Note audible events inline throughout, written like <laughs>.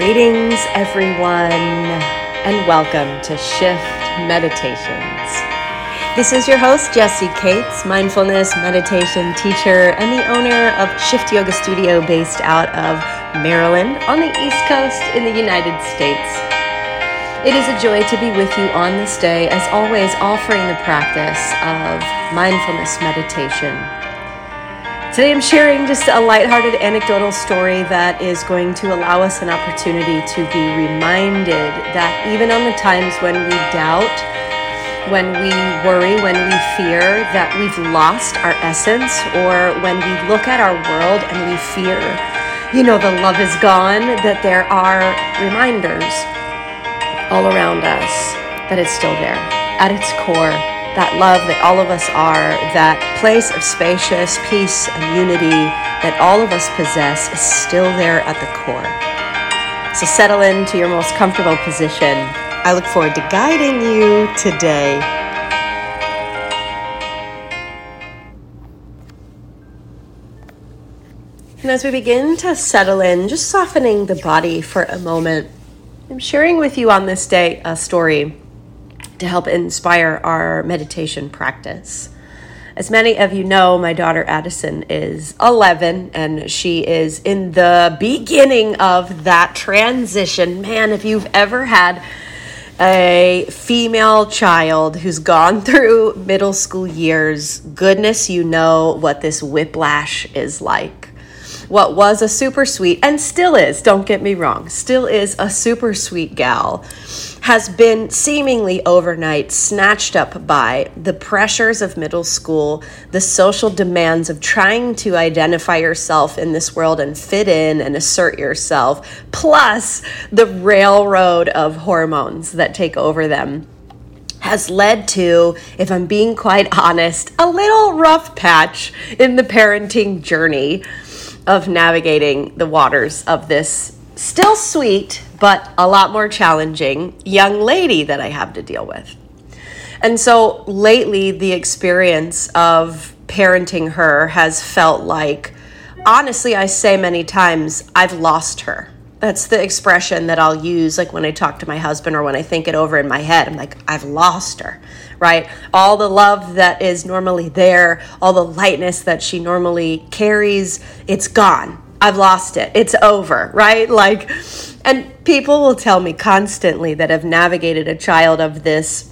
Greetings, everyone, and welcome to Shift Meditations. This is your host, Jessie Kates, mindfulness meditation teacher and the owner of Shift Yoga Studio based out of Maryland on the East Coast in the United States. It is a joy to be with you on this day, as always, offering the practice of mindfulness meditation Today I'm sharing just a lighthearted anecdotal story that is going to allow us an opportunity to be reminded that even on the times when we doubt, when we worry, when we fear that we've lost our essence, or when we look at our world and we fear, you know, the love is gone, that there are reminders all around us that it's still there at its core that love that all of us are, that place of spacious peace and unity that all of us possess is still there at the core. So settle into your most comfortable position. I look forward to guiding you today. And as we begin to settle in, just softening the body for a moment, I'm sharing with you on this day a story to help inspire our meditation practice. As many of you know, my daughter Addison is 11 and she is in the beginning of that transition. Man, if you've ever had a female child who's gone <laughs> through middle school years, goodness, you know what this whiplash is like. What was a super sweet, and still is, don't get me wrong, still is a super sweet gal has been seemingly overnight snatched up by the pressures of middle school, the social demands of trying to identify yourself in this world and fit in and assert yourself, plus the railroad of hormones that take over them has led to, if I'm being quite honest, a little rough patch in the parenting journey of navigating the waters of this still sweet, but a lot more challenging young lady that I have to deal with. And so lately, the experience of parenting her has felt like, honestly, I say many times, I've lost her. That's the expression that I'll use like when I talk to my husband or when I think it over in my head. I'm like, I've lost her, right? All the love that is normally there, all the lightness that she normally carries, it's gone I've lost it. It's over, right? Like, and people will tell me constantly that have navigated a child of this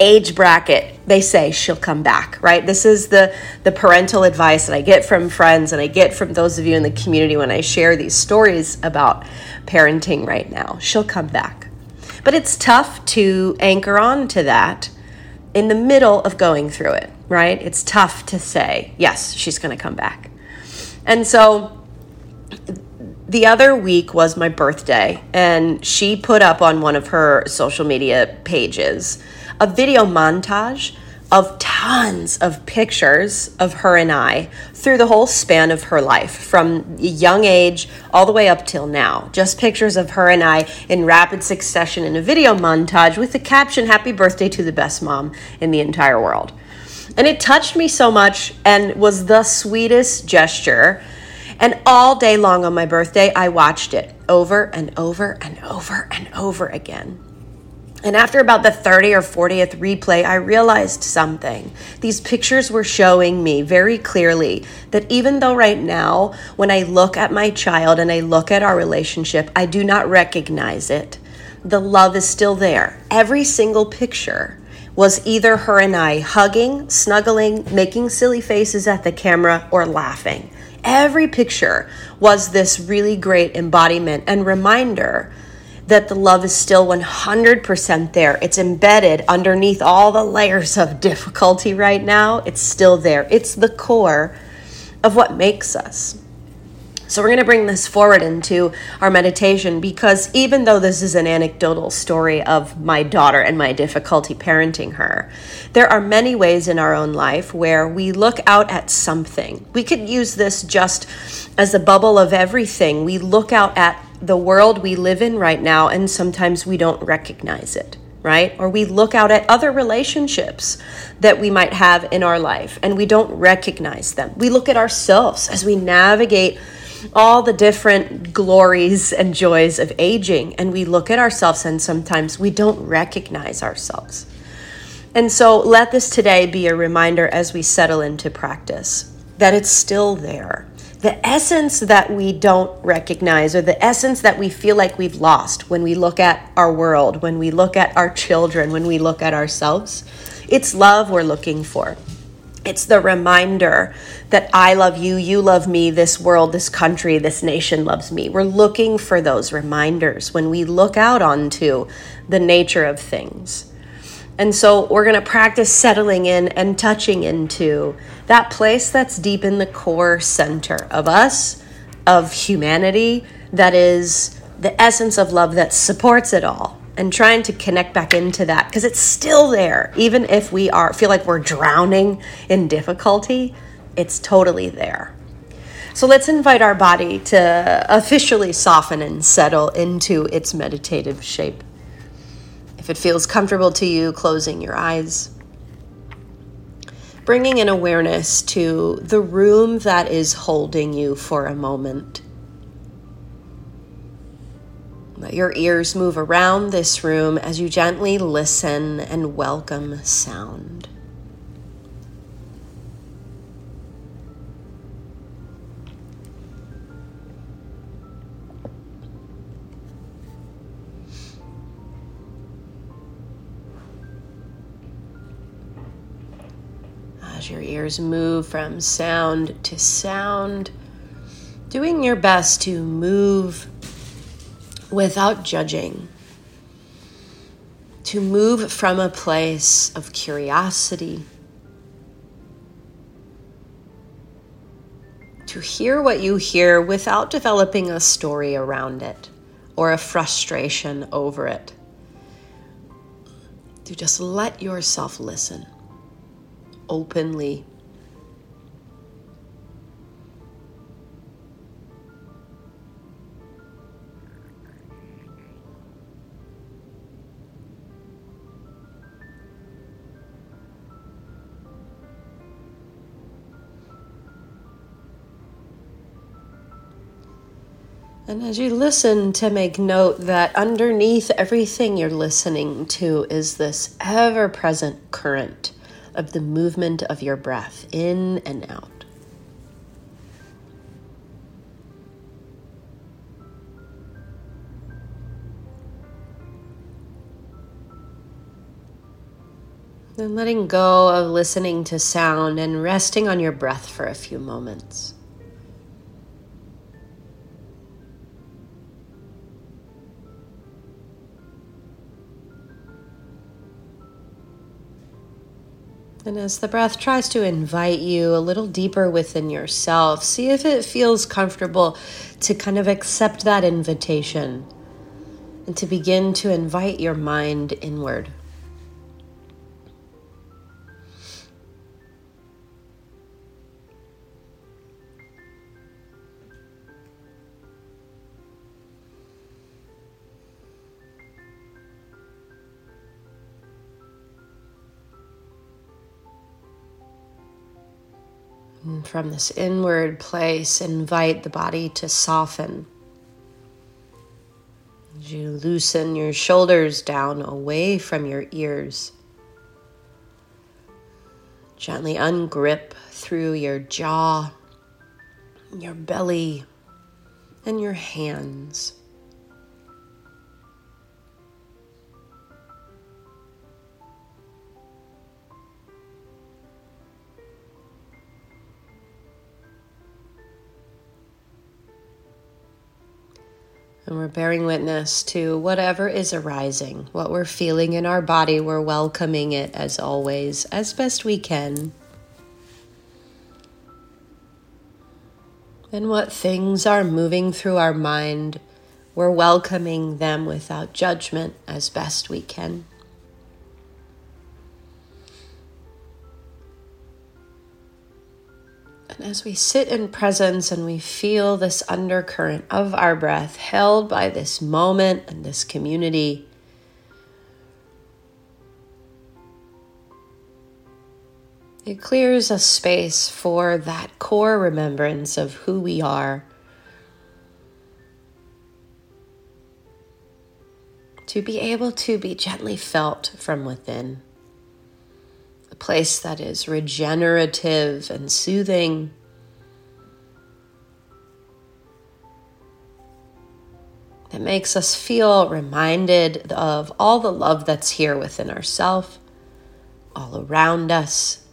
age bracket they say she'll come back right this is the the parental advice that i get from friends and i get from those of you in the community when i share these stories about parenting right now she'll come back but it's tough to anchor on to that in the middle of going through it right? It's tough to say yes she's going to come back. And so the other week was my birthday, and she put up on one of her social media pages a video montage of tons of pictures of her and I through the whole span of her life, from young age all the way up till now. Just pictures of her and I in rapid succession in a video montage with the caption, Happy Birthday to the best mom in the entire world. And it touched me so much and was the sweetest gesture and all day long on my birthday, I watched it over and over and over and over again. And after about the 30 or 40th replay, I realized something. These pictures were showing me very clearly that even though right now, when I look at my child and I look at our relationship, I do not recognize it, the love is still there. Every single picture was either her and I hugging, snuggling, making silly faces at the camera, or laughing every picture was this really great embodiment and reminder that the love is still 100% there. It's embedded underneath all the layers of difficulty right now. It's still there. It's the core of what makes us. So, we're going to bring this forward into our meditation because even though this is an anecdotal story of my daughter and my difficulty parenting her, there are many ways in our own life where we look out at something. We could use this just as a bubble of everything. We look out at the world we live in right now, and sometimes we don't recognize it right? Or we look out at other relationships that we might have in our life and we don't recognize them. We look at ourselves as we navigate all the different glories and joys of aging. And we look at ourselves and sometimes we don't recognize ourselves. And so let this today be a reminder as we settle into practice that it's still there. The essence that we don't recognize, or the essence that we feel like we've lost when we look at our world, when we look at our children, when we look at ourselves, it's love we're looking for. It's the reminder that I love you, you love me, this world, this country, this nation loves me. We're looking for those reminders when we look out onto the nature of things. And so we're going to practice settling in and touching into that place that's deep in the core center of us, of humanity, that is the essence of love that supports it all. And trying to connect back into that because it's still there, even if we are feel like we're drowning in difficulty, it's totally there. So let's invite our body to officially soften and settle into its meditative shape. If it feels comfortable to you, closing your eyes. Bringing an awareness to the room that is holding you for a moment. Let your ears move around this room as you gently listen and welcome sound. Your ears move from sound to sound, doing your best to move without judging, to move from a place of curiosity, to hear what you hear without developing a story around it or a frustration over it. To just let yourself listen openly. And as you listen, to make note that underneath everything you're listening to is this ever present current of the movement of your breath in and out. Then letting go of listening to sound and resting on your breath for a few moments. And as the breath tries to invite you a little deeper within yourself, see if it feels comfortable to kind of accept that invitation and to begin to invite your mind inward. And from this inward place, invite the body to soften. As you loosen your shoulders down away from your ears, gently ungrip through your jaw, your belly, and your hands. And we're bearing witness to whatever is arising, what we're feeling in our body. We're welcoming it as always, as best we can. And what things are moving through our mind, we're welcoming them without judgment as best we can. And as we sit in presence and we feel this undercurrent of our breath held by this moment and this community, it clears a space for that core remembrance of who we are. To be able to be gently felt from within. Place that is regenerative and soothing. That makes us feel reminded of all the love that's here within ourselves, all around us.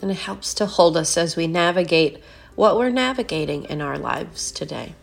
And it helps to hold us as we navigate what we're navigating in our lives today.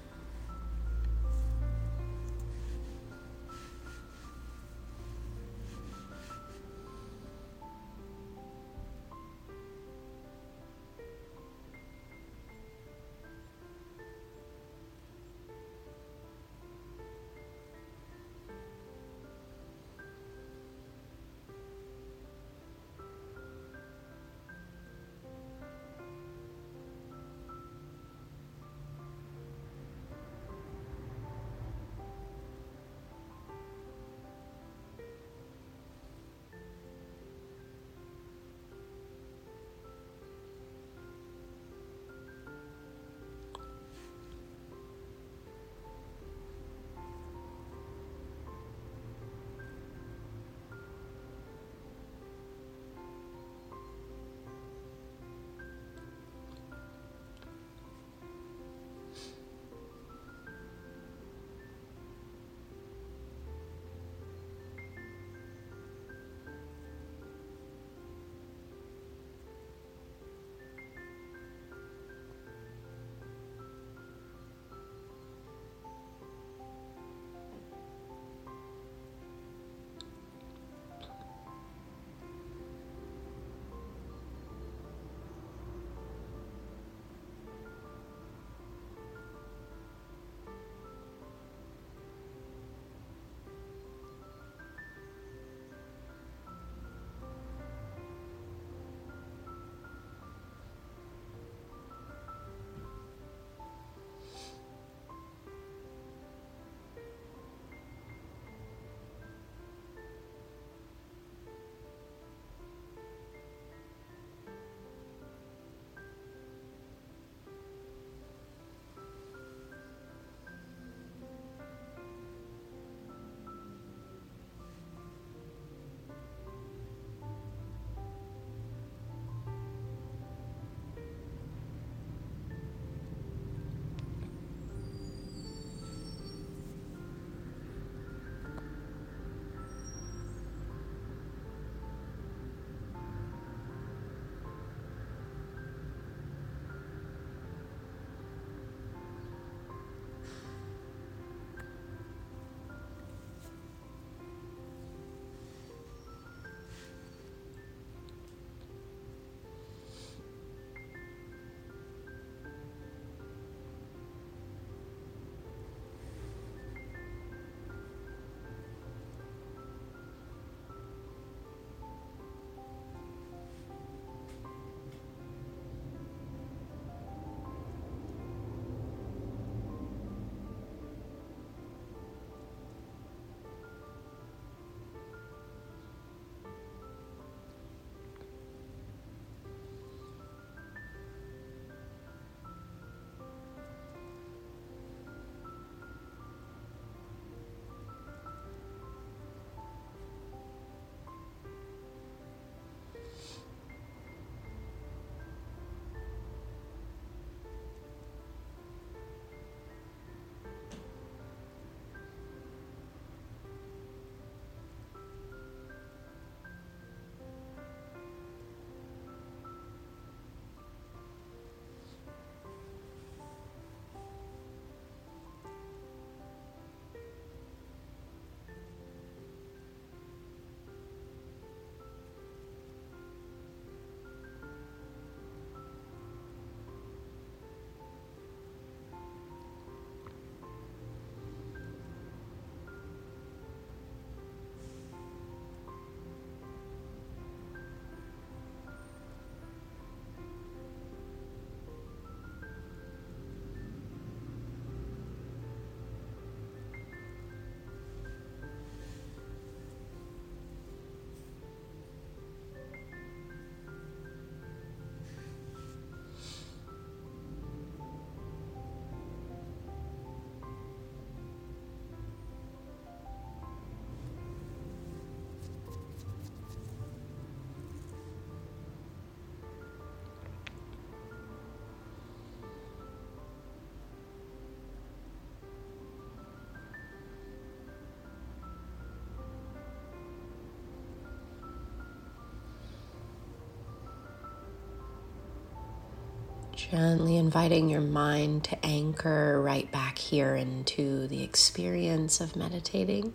Gently inviting your mind to anchor right back here into the experience of meditating.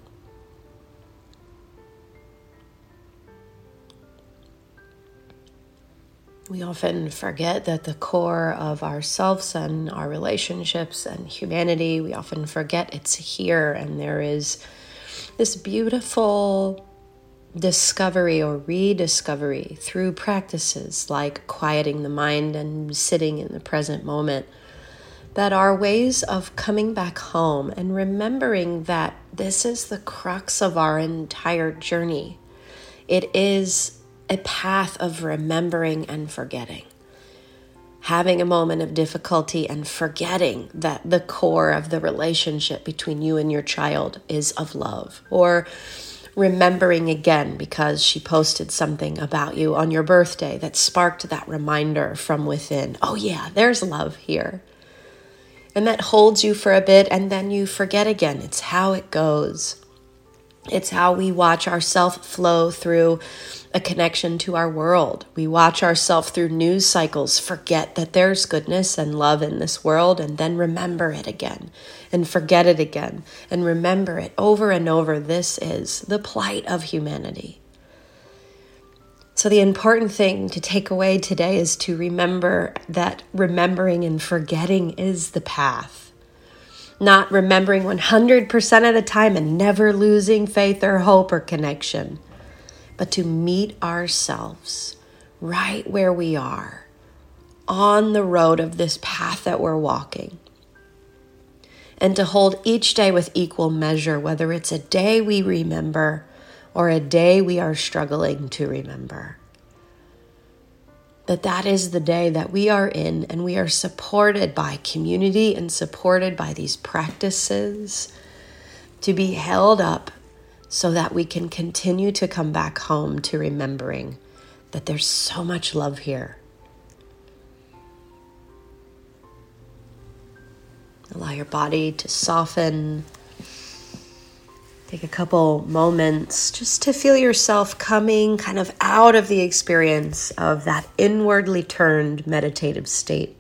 We often forget that the core of ourselves and our relationships and humanity, we often forget it's here and there is this beautiful discovery or rediscovery through practices like quieting the mind and sitting in the present moment that are ways of coming back home and remembering that this is the crux of our entire journey. It is a path of remembering and forgetting. Having a moment of difficulty and forgetting that the core of the relationship between you and your child is of love, or remembering again because she posted something about you on your birthday that sparked that reminder from within. Oh, yeah, there's love here. And that holds you for a bit and then you forget again. It's how it goes. It's how we watch ourself flow through a connection to our world. We watch ourselves through news cycles, forget that there's goodness and love in this world, and then remember it again and forget it again and remember it over and over. This is the plight of humanity. So, the important thing to take away today is to remember that remembering and forgetting is the path. Not remembering 100% of the time and never losing faith or hope or connection but to meet ourselves right where we are on the road of this path that we're walking. And to hold each day with equal measure, whether it's a day we remember or a day we are struggling to remember. That that is the day that we are in, and we are supported by community and supported by these practices to be held up so that we can continue to come back home to remembering that there's so much love here. Allow your body to soften. Take a couple moments just to feel yourself coming kind of out of the experience of that inwardly turned meditative state.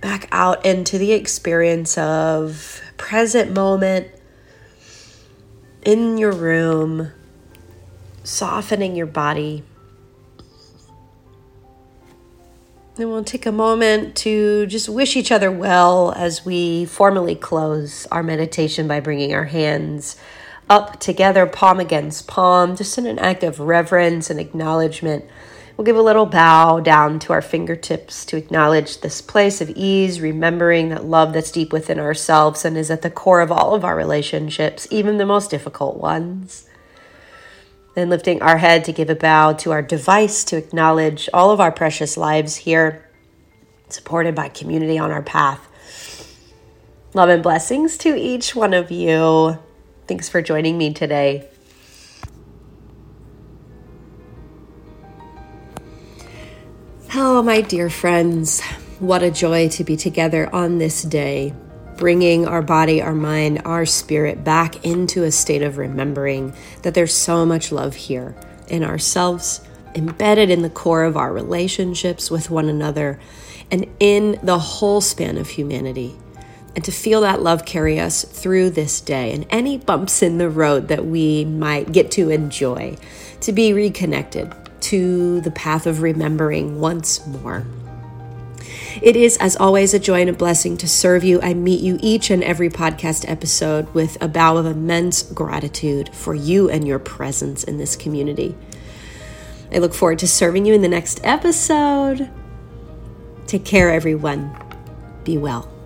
Back out into the experience of present moment in your room, softening your body. And we'll take a moment to just wish each other well as we formally close our meditation by bringing our hands up together, palm against palm, just in an act of reverence and acknowledgement We'll give a little bow down to our fingertips to acknowledge this place of ease, remembering that love that's deep within ourselves and is at the core of all of our relationships, even the most difficult ones. Then lifting our head to give a bow to our device to acknowledge all of our precious lives here, supported by community on our path. Love and blessings to each one of you. Thanks for joining me today. Oh, my dear friends, what a joy to be together on this day, bringing our body, our mind, our spirit back into a state of remembering that there's so much love here in ourselves, embedded in the core of our relationships with one another, and in the whole span of humanity. And to feel that love carry us through this day and any bumps in the road that we might get to enjoy, to be reconnected to the path of remembering once more. It is, as always, a joy and a blessing to serve you. I meet you each and every podcast episode with a bow of immense gratitude for you and your presence in this community. I look forward to serving you in the next episode. Take care, everyone. Be well.